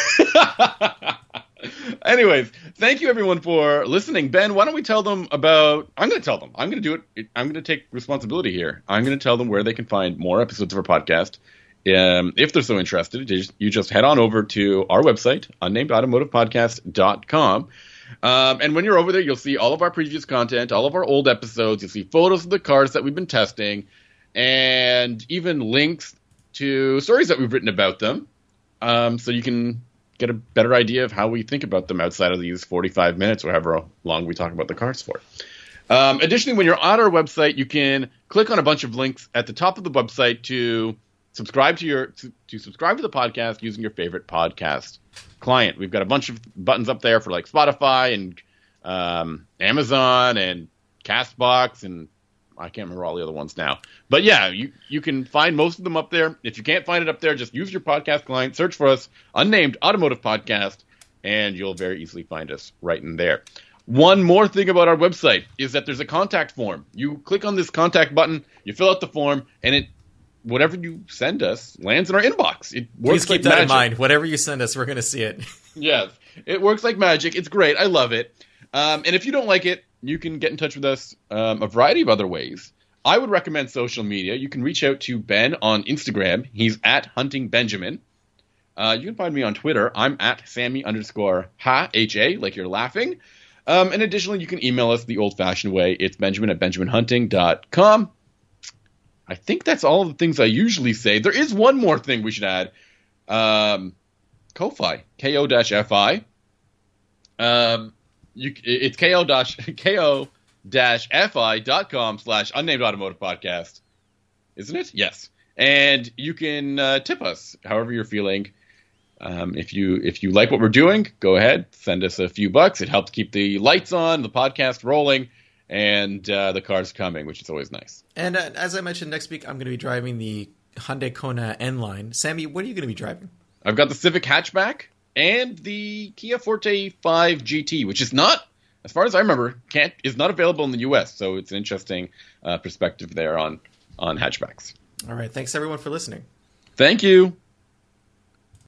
Anyways, thank you everyone for listening. Ben, why don't we tell them about? I'm going to tell them. I'm going to do it. I'm going to take responsibility here. I'm going to tell them where they can find more episodes of our podcast. Um, if they're so interested, you just- head on over to our website, unnamedautomotivepodcast.com. Um, and when you're over there, you'll see all of our previous content, all of our old episodes. You'll see photos of the cars that we've been testing, and even links to stories that we've written about them um, so you can get a better idea of how we think about them outside of these 45 minutes or however long we talk about the cars for. Um, additionally, when you're on our website, you can click on a bunch of links at the top of the website to subscribe to your to, subscribe to the podcast using your favorite podcast client. We've got a bunch of buttons up there for like Spotify and um, Amazon and Castbox and I can't remember all the other ones now. But yeah, you you can find most of them up there. If you can't find it up there, just use your podcast client, search for us, unnamed automotive podcast, and you'll very easily find us right in there. One more thing about our website is that there's a contact form. You click on this contact button, you fill out the form, and it whatever you send us lands in our inbox. It works Please keep like that magic. in mind. Whatever you send us, we're going to see it. <laughs> Yes, it works like magic. It's great. I love it. Um, and if you don't like it, you can get in touch with us um, a variety of other ways. I would recommend social media. You can reach out to Ben on Instagram. He's at Hunting Benjamin. Uh, you can find me on Twitter. I'm at Sami underscore ha h a like you're laughing. Um, and additionally, you can email us the old-fashioned way. It's Benjamin at benjaminhunting.com. I think that's all the things I usually say. There is one more thing we should add. Um, Ko-Fi, ko-fi. Um, you, it's ko dash <laughs> ko dash fi dot com slash unnamed automotive podcast, isn't it? Yes, and you can uh, tip us however you're feeling. Um, if you if you like what we're doing, go ahead, send us a few bucks. It helps keep the lights on, the podcast rolling, and uh, the cars coming, which is always nice. And uh, as I mentioned, next week I'm going to be driving the Hyundai Kona N line. Sami, what are you going to be driving? I've got the Civic hatchback and the Kia Forte 5 GT, which is not, as far as I remember, can't is not available in the U.S. So it's an interesting uh, perspective there on on hatchbacks. All right, thanks everyone for listening. Thank you.